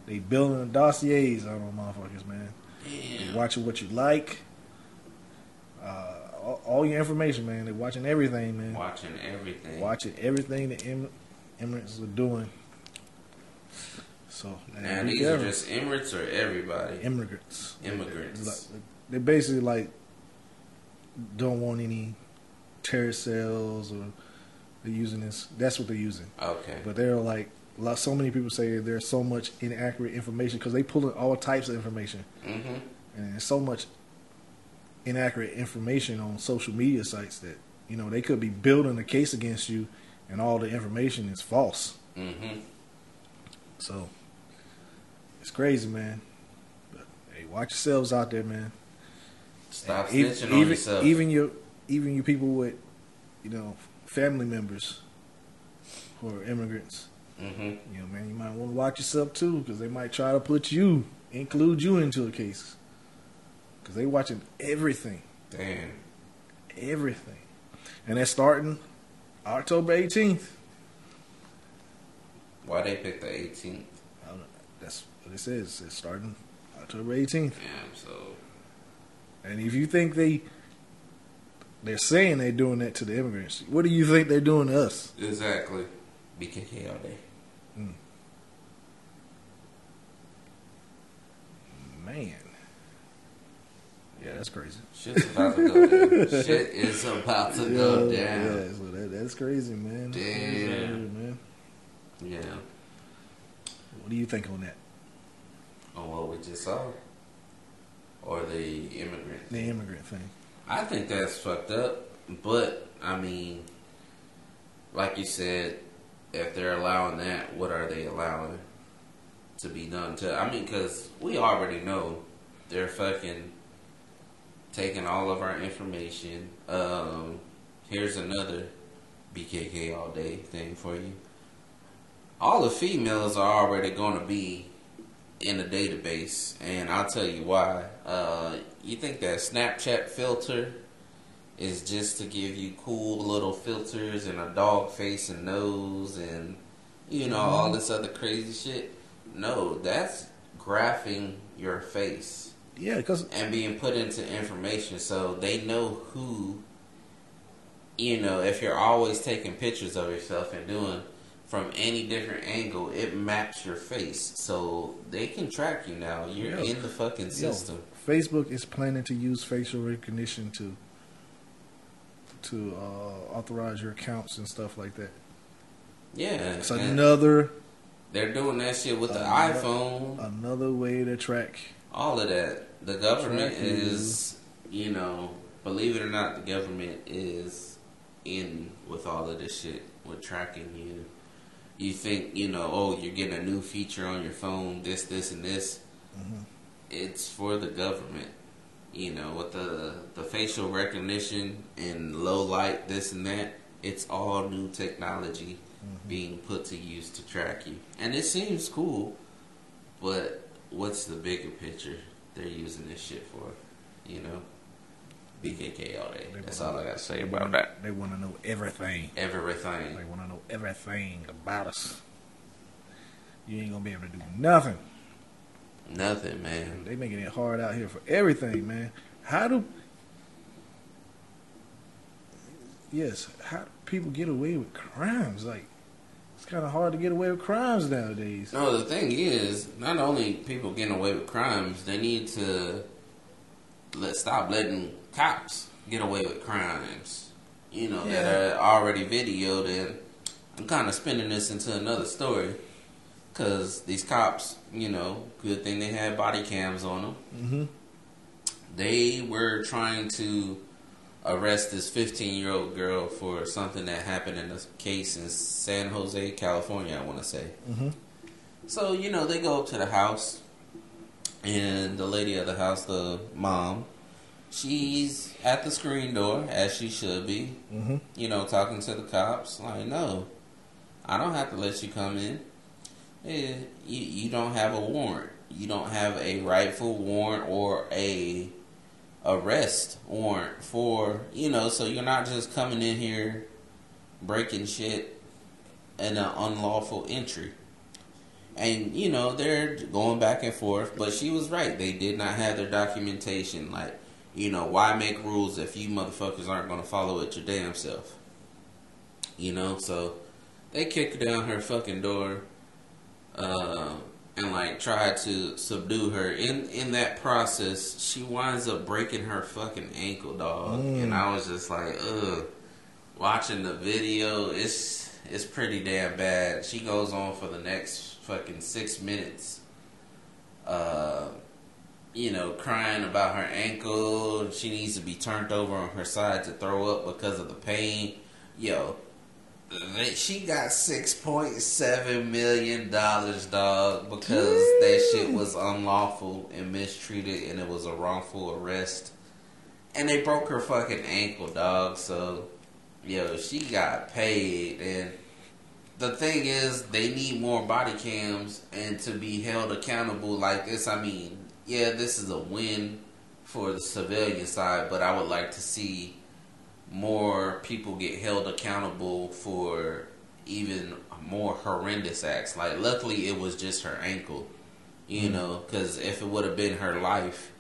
They building dossiers on them motherfuckers, man. They watching what you like. Uh, all, all your information, man. They're watching everything, man. Watching everything. Watching everything the immigrants are doing. So Now these are just immigrants or everybody? immigrants. Immigrants. Like, They basically like don't want any terrorist cells or they're using this. That's what they're using. Okay. But they're like, lot- so many people say there's so much inaccurate information because they pull in all types of information, Mm-hmm. and there's so much inaccurate information on social media sites that you know they could be building a case against you, and all the information is false. Mm-hmm. So it's crazy, man. But hey, watch yourselves out there, man. Stop even, snitching on even, yourself. Even your even you people with you know family members who are immigrants. mm-hmm. You know, man, you might want to watch yourself too, because they might try to put you, include you into a case, because they watching everything, Damn. everything, and that's starting October 18th. Why they pick the 18th? I don't know. That's what it says. It's starting October 18th. Damn. So And if you think they they're saying they're doing that to the immigrants, what do you think they're doing to us? exactly. BKK all day. Hmm. Man. Yeah, that's crazy. Shit's about to go down. Shit is about to go down. Yeah, so that, that's crazy, man. Crazy, Damn. man. Yeah. What do you think on that? On what we just saw, or the immigrant. The immigrant thing. I think that's fucked up. But I mean, like you said, if they're allowing that, what are they allowing to be done to? I mean, because we already know they're fucking taking all of our information. Um, here's another BKK all day thing for you. All the females are already going to be in the database, and I'll tell you why. Uh, you think that Snapchat filter is just to give you cool little filters and a dog face and nose and you know all this other crazy shit? No, that's graphing your face Yeah, because and being put into information so they know who you know if you're always taking pictures of yourself and doing from any different angle it maps your face so they can track you now you're Yeah. in the fucking system Facebook is planning to use facial recognition to to uh, authorize your accounts and stuff like that. yeah It's another they're doing that shit with the Another- iphone another way to track. All of that. The government is you know believe it or not the government is in with all of this shit with tracking you. You think you know oh you're getting a new feature on your phone this this and this. Mhm. it's for the government. You know with the the facial recognition and low light this and that it's all new technology being put to use to track you. And it seems cool but what's the bigger picture they're using this shit for you know bkk all day that's all i gotta say about that They want to know everything. everything They want to know everything about us. You ain't gonna be able to do nothing. Nothing, man. They making it hard out here for everything, man. How do yes, how do people get away with crimes? Like it's kind of hard to get away with crimes nowadays. No, the thing is, not only people getting away with crimes, they need to let stop letting cops get away with crimes. You know Yeah. that are already videoed, and I'm kind of spinning this into another story because these cops, you know, good thing they had body cams on them. Mm-hmm. They were trying to arrest this 15 year old girl for something that happened in a case in San Jose, California. I want to say. Mm-hmm. So, you know, they go up to the house, and the lady of the house, the mom, she's at the screen door, as she should be, Mm-hmm. you know, talking to the cops. Like, no, I don't have to let you come in. Eh, you, you don't have a warrant. You don't have a rightful warrant or a arrest warrant for, you know, so you're not just coming in here breaking shit and an unlawful entry. And you know they're going back and forth, but she was right. They did not have their documentation. Like, you know, why make rules if you motherfuckers aren't going to follow it your damn self? You know, so they kicked down her fucking door, uh, and like tried to subdue her. In in that process, she winds up breaking her fucking ankle, dog. Mm. And I was just like, ugh. Watching the video, it's it's pretty damn bad. She goes on for the next fucking six minutes. Uh, you know, crying about her ankle. She needs to be turned over on her side to throw up because of the pain. Yo, they, she got six point seven million dollars, dog, because that shit was unlawful and mistreated, and it was a wrongful arrest. And they broke her fucking ankle, dog. So, yo, she got paid, and the thing is, they need more body cams and to be held accountable like this. I mean, yeah, this is a win for the civilian side, but I would like to see more people get held accountable for even more horrendous acts. Like, luckily, it was just her ankle, you mm-hmm. know, because if it would have been her life,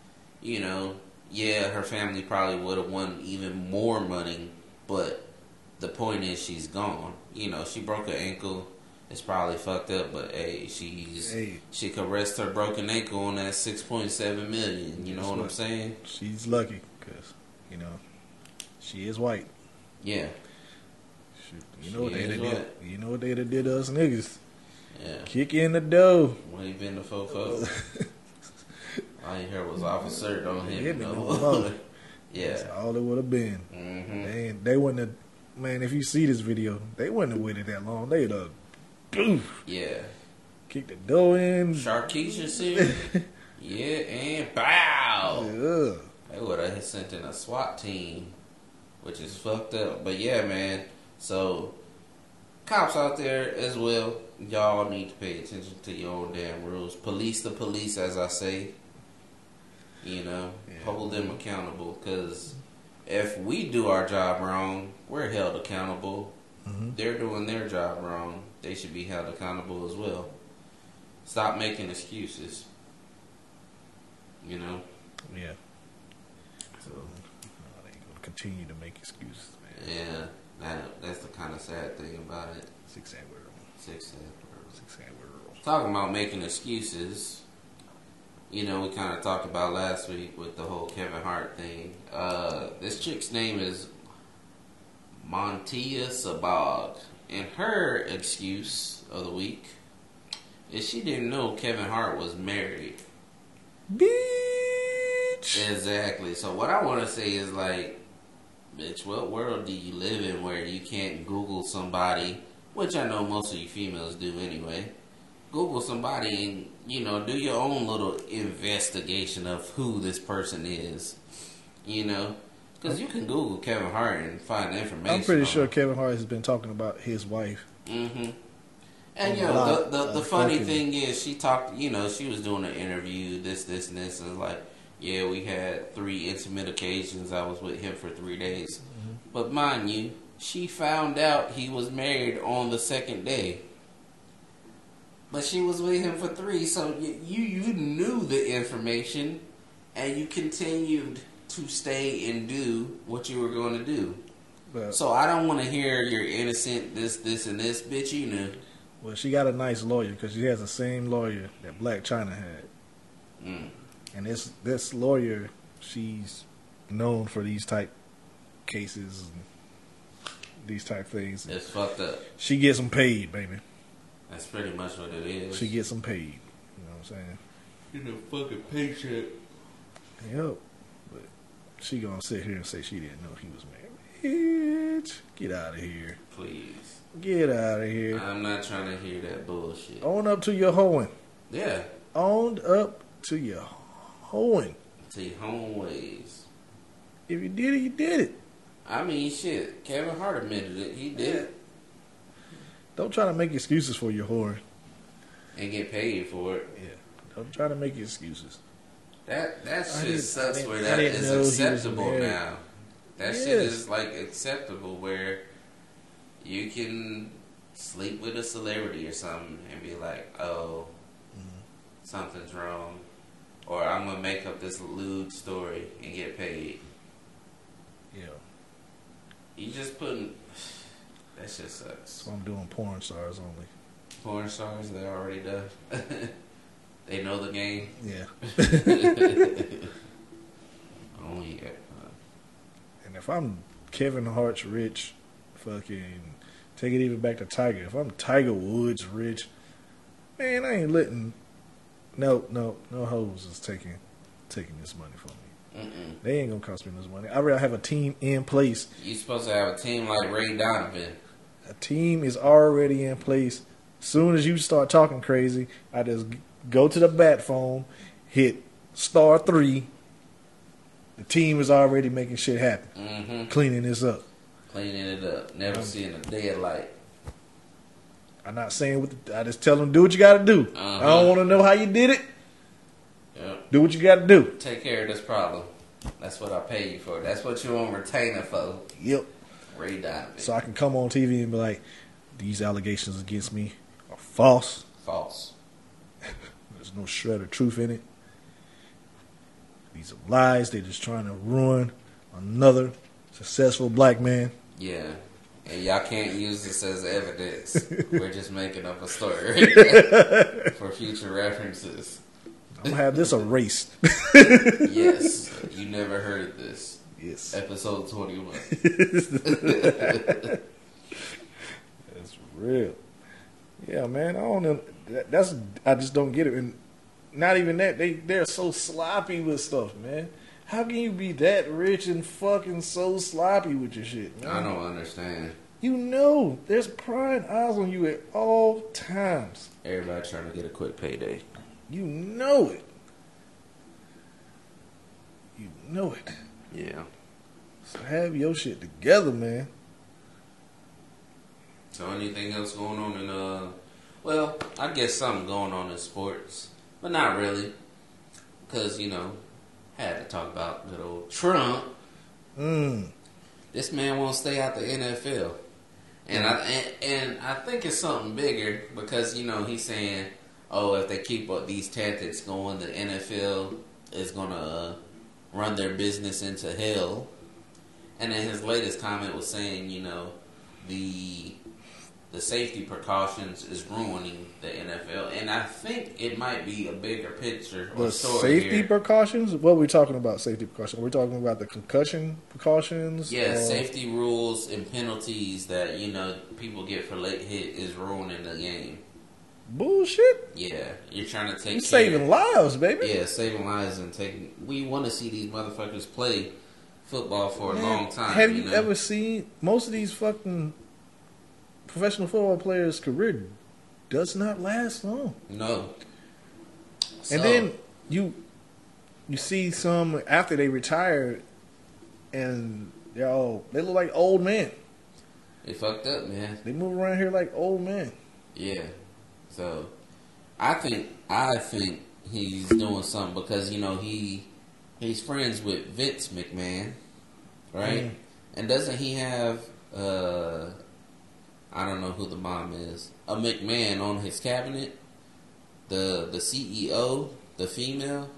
you know, yeah, her family probably would have won even more money, but the point is she's gone. You know, she broke her ankle. It's probably fucked up, but hey, she's Hey. she could rest her broken ankle on that six point seven million. You know what I'm saying? She's lucky because you know she is white. Yeah, Shoot, You know what they did? You know what they did to us niggas? yeah. Kick in the dough. When he been the fofo, all you heard was officer don't hit Hit me no more. That's yeah. all it would have been. Mm-hmm. They they wouldn't have. Man, if you see this video, they wouldn't have waited that long. They'd have poof, Yeah. kicked the dough in. Sharkeisha here. yeah, and bow. Ugh. They would have sent in a SWAT team, which is fucked up. But yeah, man. So, cops out there as well, y'all need to pay attention to your own damn rules. Police the police, as I say. You know, Yeah. hold them accountable. Because if we do our job wrong, we're held accountable. Mhm. They're doing their job wrong. They should be held accountable as well. Stop making excuses. You know? Yeah. So uh, they gonna continue to make excuses, man. Yeah, that that's the kind of sad thing about it. Six sad world. Six sad world. Six sad world. Talking about making excuses, you know, we kind of talked about last week with the whole Kevin Hart thing. Uh, this chick's name is Montia Sabbag, and her excuse of the week is she didn't know Kevin Hart was married. Bitch. Exactly. So what I want to say is like, bitch, what world do you live in where you can't Google somebody, which I know most of you females do anyway. Google somebody and you know do your own little investigation of who this person is. You know, because you can Google Kevin Hart and find information. I'm pretty sure him. Kevin Hart has been talking about his wife. Mm-hmm. And A you know, lot the the, the funny thing is, she talked. You know, she was doing an interview, this, this, and this, and it's like, yeah, we had three intimate occasions. I was with him for three days, Mm-hmm. but mind you, she found out he was married on the second day. But she was with him for three, so you you, knew the information, and you continued to stay and do what you were going to do. But, So I don't want to hear you're innocent, this, this, and this, bitch. You knew. well, she got a nice lawyer because she has the same lawyer that Blac Chyna had. Mm. And this this lawyer, she's known for these type cases and these type things. It's fucked up. She gets them paid, baby. That's pretty much what it is. She gets them paid. You know what I'm saying? you know fucking paycheck. Yep. But she gonna sit here and say she didn't know he was married. Bitch, get out of here. Please. Get out of here. I'm not trying to hear that bullshit. Own up to your hoeing. Yeah. Owned up to your hoeing. To your home ways. If you did it, you did it. I mean, shit. Kevin Hart admitted it. He did it Don't try to make excuses for your whore. and get paid for it. Yeah. Don't try to make excuses. That that I shit sucks where that is know he was acceptable now. That shit is like acceptable where you can sleep with a celebrity or something and be like, oh, Mm-hmm. something's wrong. Or I'm gonna make up this lewd story and get paid. Yeah. You just putting that shit sucks. So I'm doing porn stars only. Porn stars, they already done. they know the game. Yeah. Oh yeah. And if I'm Kevin Hart's rich, fucking take it even back to Tiger. If I'm Tiger Woods rich, man, I ain't letting no no no hoes is taking taking this money from me. Mm-mm. They ain't gonna cost me this money. I already have a team in place. You supposed to have a team like Ray Donovan. A team is already in place. Soon as you start talking crazy, I just go to the bat phone, hit star three. The team is already making shit happen, Mm-hmm. cleaning this up. Cleaning it up. Never Um, seeing a daylight. I'm not saying what the, I just tell them do what you got to do. I Uh-huh. don't want to know how you did it. Yep. Do what you got to do. Take care of this problem. That's what I pay you for. That's what you on retainer for. Yep. So I can come on TV and be like, these allegations against me are false. False. There's no shred of truth in it. These are lies. They're just trying to ruin another successful black man. Yeah. And y'all can't use this as evidence. We're just making up a story for future references. I'm gonna have this erased. Yes. You never heard this. yes, Episode 21. that's real. Yeah, man. I don't know. That, that's I just don't get it. And not even that. They they're so sloppy with stuff, man. How can you be that rich and fucking so sloppy with your shit, man? I don't understand. You know, there's prying eyes on you at all times. Everybody trying to get a quick payday. You know it. You know it. Yeah. So have your shit together, man. So anything else going on in uh well, I guess something going on in sports, but not really. Cuz you know, had to talk about old Trump. Mm. This man won't stay out the NFL. And I and, and I think it's something bigger because you know, he's saying, "Oh, if they keep up these tactics going, the NFL is going to uh, run their business into hell." And then his latest comment was saying, you know, the the safety precautions is ruining the NFL, and I think it might be a bigger picture The safety here. precautions? What are we talking about? Safety precautions? We're talking about the concussion precautions. Yeah, safety rules and penalties that you know people get for late hit is ruining the game. Bullshit. Yeah, you're trying to take You care- saving lives, baby. Yeah, saving lives and taking. We want to see these motherfuckers play football for a long time. Have you, you, know? ever seen most of these fucking professional football players' career does not last long. No. So, And then you you see some after they retired and they're all they look like old men. they fucked up, man. They move around here like old men. Yeah. So I think I think he's doing something because you know he he's friends with Vince McMahon, right? Mm. And doesn't he have uh I don't know who the mom is a McMahon on his cabinet? the the CEO, the female,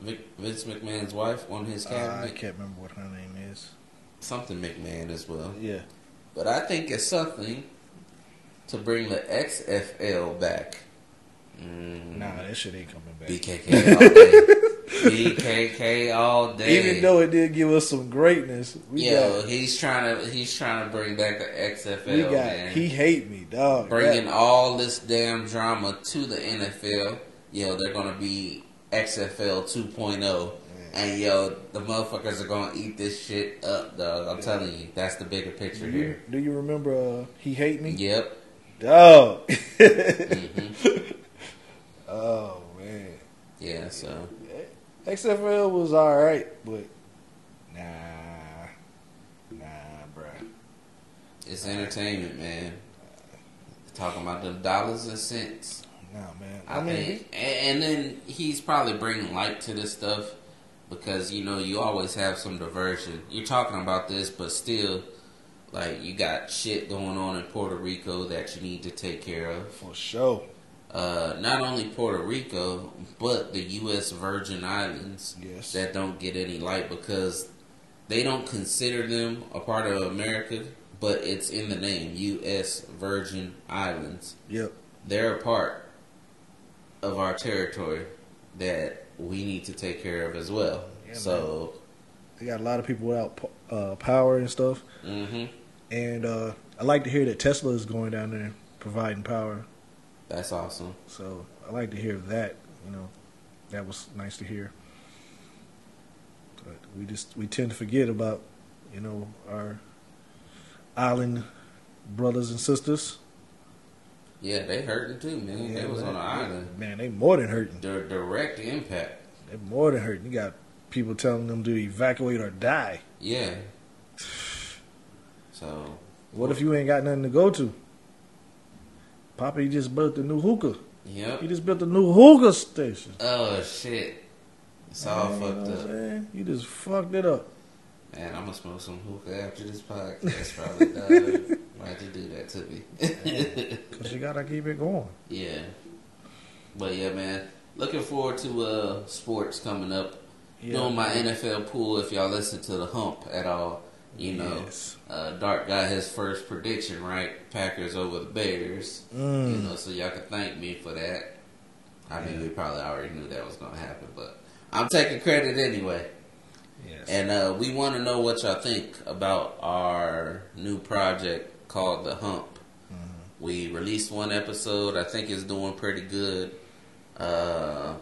Vic- Vince McMahon's wife on his Uh, cabinet, I can't remember what her name is. something McMahon as well. Yeah. But I think it's something to bring the XFL back. Mm, Nah, that shit ain't coming back. BKK all day. BKK all day. Even though it did give us some greatness, we Yo, got he's trying to he's trying to bring back the XFL. we got man. he hate me, dog. bringing all this damn drama to the NFL. Yo, they're gonna be XFL 2.0. And yo, the motherfuckers are gonna eat this shit up, dog. I'm telling you, that's the bigger picture do you, here. do you remember uh, he hate me? Yep. Dog. hmm oh man. Yeah. So XFL was alright, but nah. Nah, bruh. it's entertainment, man. Talking about them dollars and cents. Nah, man. I, I, mean, think, and, and then he's probably bringing light to this stuff because you know you always have some diversion. You're talking about this, but still, like you got shit going on in Puerto Rico that you need to take care of. for sure. Uh, not only Puerto Rico, but the U.S. Virgin Islands Yes. that don't get any light because they don't consider them a part of America, but it's in the name U.S. Virgin Islands Yep. they're a part of our territory that we need to take care of as well. Yeah, so, They got a lot of people without uh, power and stuff. hmm And uh, I like to hear that Tesla is going down there providing power. That's awesome. So I like to hear that. You know, that was nice to hear. But we just we tend to forget about you know our island brothers and sisters. Yeah, they hurting too, man. they was man. on an island. Man, they more than hurting. Their direct impact. They more than hurting. You got people telling them to evacuate or die. Yeah. So, What if you ain't got nothing to go to? Papa, he just built a new hookah. yep. He just built a new hookah station. Oh shit. It's all Man, you know fucked what up. I'm saying? You just fucked it up. Man, I'm gonna smoke some hookah after this podcast. Probably. dog. Might to do that to me. Cause you gotta keep it going. Yeah. But yeah, man. Looking forward to uh sports coming up. Doing my NFL pool if y'all listen to the hump at all. You know. Yes. Uh Dark got his first prediction right. Packers over the Bears. Mm. You know, so y'all can thank me for that. I mean we probably already knew that was gonna happen, but I'm taking credit anyway. Yes. And uh, we want to know what y'all think about our new project called The Hump. Mm-hmm. We released one episode. I think it's doing pretty good. Uh,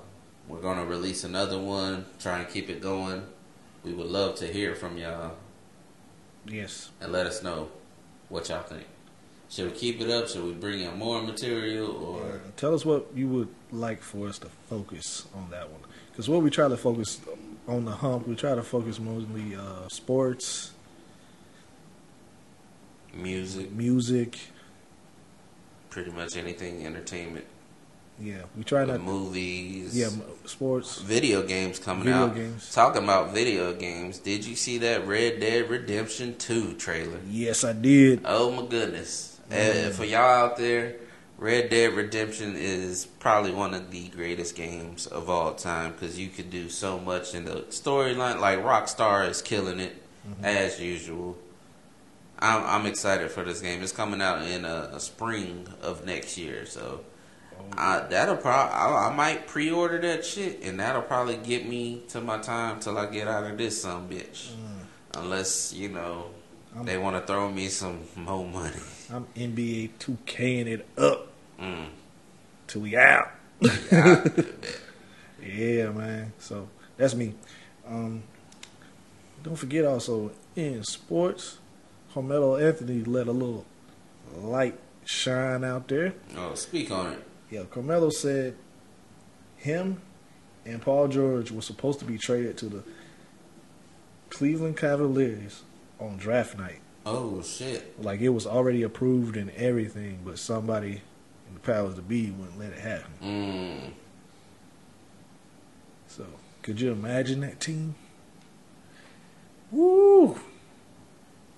we're going to release another one, try and keep it going. We would love to hear from y'all yes. and let us know what y'all think. Should we keep it up? Should we bring in more material? Or Tell us what you would like for us to focus on that one. Because what we try to focus on the hump, we try to focus mostly uh, sports, music? music. Pretty much anything entertainment. Yeah, we try not. movies. Yeah, sports. video games coming Video out. games. Talking about video games, did you see that Red Dead Redemption 2 trailer? Yes, I did. Oh my goodness. Mm. for y'all out there, Red Dead Redemption is probably one of the greatest games of all time because you could do so much in the storyline. Like Rockstar is killing it Mm-hmm. as usual. I'm, I'm excited for this game. It's coming out in a, a spring of next year, so I, that'll probably I, I might pre-order that shit, and that'll probably get me to my time till I get out of this some bitch. Unless you know I'm- they want to throw me some more money. I'm NBA 2King it up Mm. till we out. Yeah, Yeah, man. So that's me. Um, don't forget also in sports, Carmelo Anthony let a little light shine out there. oh, speak on it. Yeah, Carmelo said him and Paul George were supposed to be traded to the Cleveland Cavaliers on draft night. Oh shit. Like it was already approved and everything, but somebody in the powers to be wouldn't let it happen. Mm. So, could you imagine that team? Woo!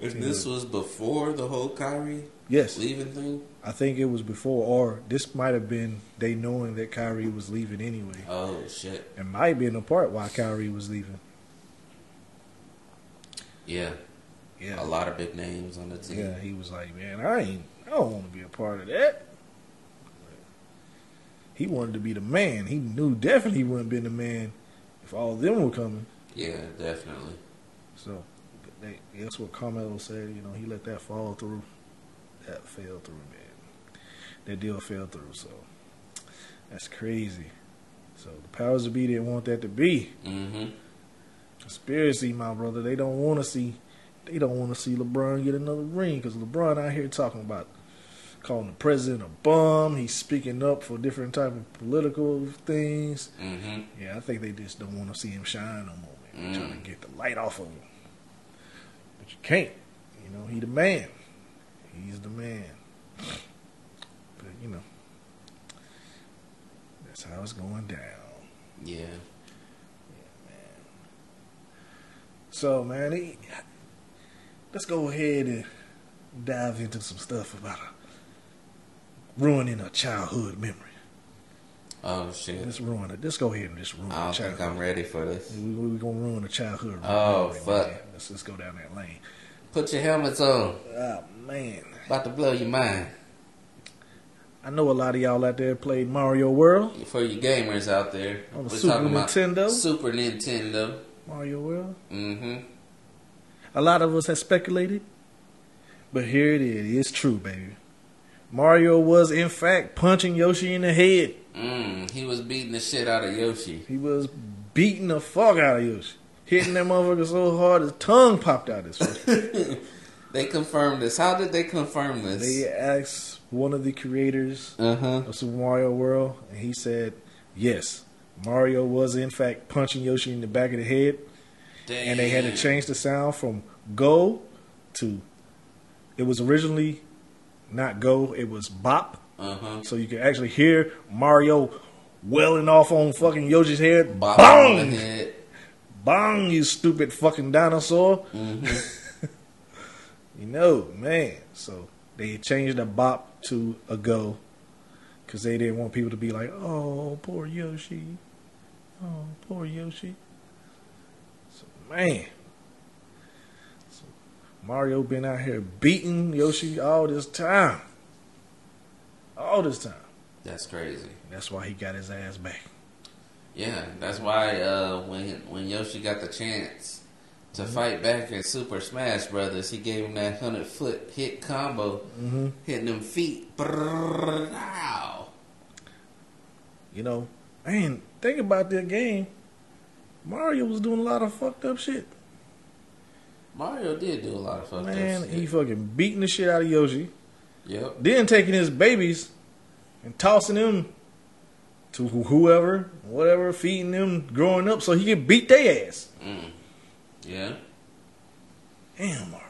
And this was before the whole Kyrie Yes, leaving thing. I think it was before, or this might have been they knowing that Kyrie was leaving anyway. Oh shit! It might have been a part why Kyrie was leaving. Yeah, Yeah, a lot of big names on the team. Yeah, he was like, man, I ain't, I don't want to be a part of that. He wanted to be the man. He knew definitely he wouldn't been the man if all of them were coming. Yeah, definitely. So they, that's what Carmelo said. You know, he let that fall through. That fell through, man. That deal fell through. So that's crazy. So the powers that be didn't want that to be Mm-hmm. conspiracy, my brother. They don't want to see. They don't want to see LeBron get another ring because LeBron out here talking about calling the president a bum. He's speaking up for different type of political things. Mm-hmm. Yeah, I think they just don't want to see him shine no more. Man. They're Mm. Trying to get the light off of him, but you can't. You know, he the man. He's the man. You know, that's how it's going down. Yeah. So, man, he, let's go ahead and dive into some stuff about a, ruining a childhood memory. Oh shit! Let's ruin it. Let's go ahead and just ruin I a don't think. I'm ready for this. We, we, we gonna ruin a childhood. Oh, memory, fuck. man. Let's just go down that lane. Put your helmets on. Oh man, About to blow your mind. I know a lot of y'all out there played Mario World. For you gamers out there, On the we're Super talking about Nintendo? Super Nintendo. Mario World. Mm-hmm. A lot of us have speculated, but here it is. It's true, baby. Mario was in fact punching Yoshi in the head. Mm, he was beating the shit out of Yoshi. He was beating the fuck out of Yoshi. Hitting that motherfucker so hard his tongue popped out his face. They confirmed this. How did they confirm this? they asked one of the creators uh huh. of Super Mario World, and he said, yes, Mario was in fact punching Yoshi in the back of the head, and they had to change the sound from go to, it was originally not go, it was bop. Uh huh. So you can actually hear Mario welling off on fucking Yoshi's head. Bop Bong! head. Bong, you stupid fucking dinosaur. Mm-hmm. You know, man. So they changed the bop to a go because they didn't want people to be like, oh, poor Yoshi. Oh, poor Yoshi. So, man. So Mario been out here beating Yoshi all this time. All this time. That's crazy. That's why he got his ass back. Yeah, that's why uh, when when Yoshi got the chance to fight back in Super Smash Brothers, he gave him that hundred foot hit combo, Mm-hmm. hitting them feet. Brrrr, ow. You know, man, think about that game. Mario was doing a lot of fucked up shit. Mario did do a lot of fucked Man, up shit. Man, he fucking beating the shit out of Yoshi. Yep. Then taking his babies and tossing them to whoever, whatever, feeding them growing up so he could beat their ass. Mm. Yeah. Damn, Mario.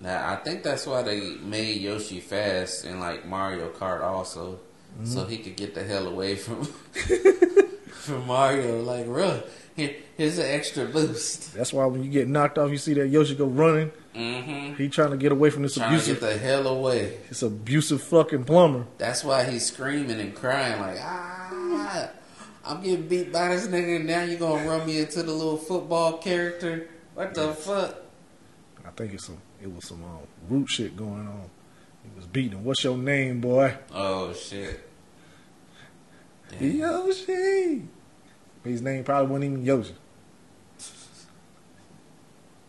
Now I think that's why they made Yoshi fast in like Mario Kart also, so he could get the hell away from from Mario. Like, here, here's an extra boost. That's why when you get knocked off, you see that Yoshi go running. Mm-hmm. He trying to get away from this Trying to get abusive, the hell away. this abusive fucking plumber. That's why he's screaming and crying like, ah, I'm getting beat by this nigga, and now you're gonna run me into the little football character? What the fuck? I think it's some, it was some um, root shit going on. He was beating him. What's your name, boy? Oh shit. Damn. Yoshi. His name probably wasn't even Yoshi.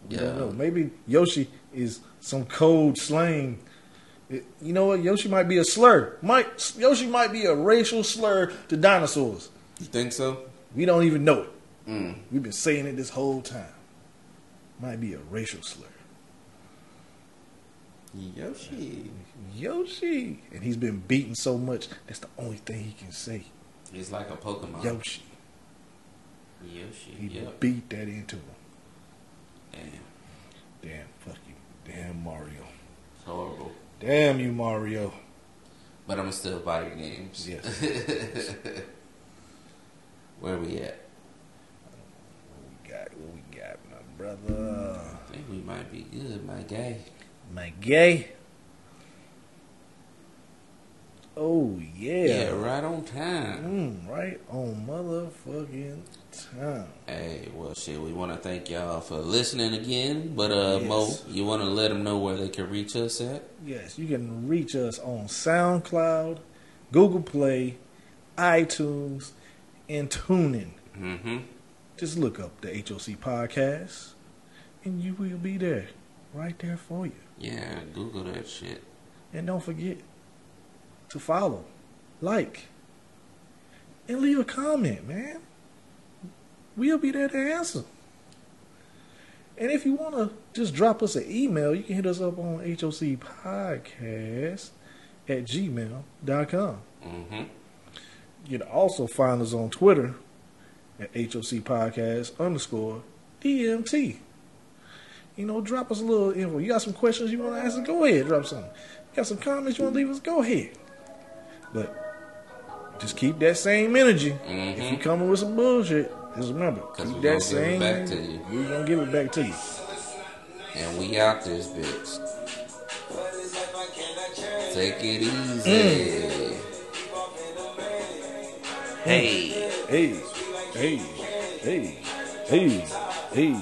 We don't Yeah. know. Maybe Yoshi is some code slang. It- you know what? Yoshi might be a slur. Might Yoshi might be a racial slur to dinosaurs. You think so? We don't even know it. Mm. We've been saying it this whole time. Might be a racial slur. Yoshi. Yoshi, and he's been beaten so much. That's the only thing he can say. He's like a Pokemon. Yoshi. Yoshi. He Yep. beat that into him. Damn. Damn, fuck you. Damn Mario. It's horrible. Damn you, Mario. But I'm still buy your games. Yes. Where we at? What we got? What we got, my brother? I think we might be good, my guy. My gay. Oh yeah. Yeah, right on time. Mm, right on motherfucking time. Hey, well, shit, we want to thank y'all for listening again. But, uh, Mo, you want to let them know where they can reach us at? Yes, you can reach us on SoundCloud, Google Play, iTunes, and TuneIn. Mm-hmm. Just look up the HOC podcast, and you will be there, right there for you. Yeah, Google that shit. And don't forget to follow, like, and leave a comment, man. We'll be there to answer. And if you want to just drop us an email, you can hit us up on HOC Podcast at gmail.com. Mm-hmm. You can also find us on Twitter at HOC Podcast underscore DMT. You know, drop us a little info. You got some questions you want to ask us? Go ahead, drop some. You got some comments you want to leave us? Go ahead. But just keep that same energy. If you coming with some bullshit, just remember, keep we that gonna give it same back to you. We're going to give it back to you. And we out this bitch. Take it easy. Mm. Hey. Hey, hey, hey, hey, hey,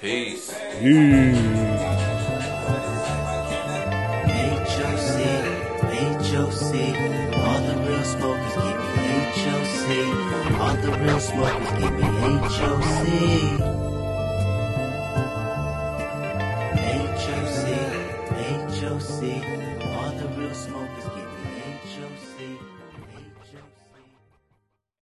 Peace. hey. HOC, HOC, all the real smokers give me HOC, all the real smokers give me HOC. HOC, HOC, all the real smokers give me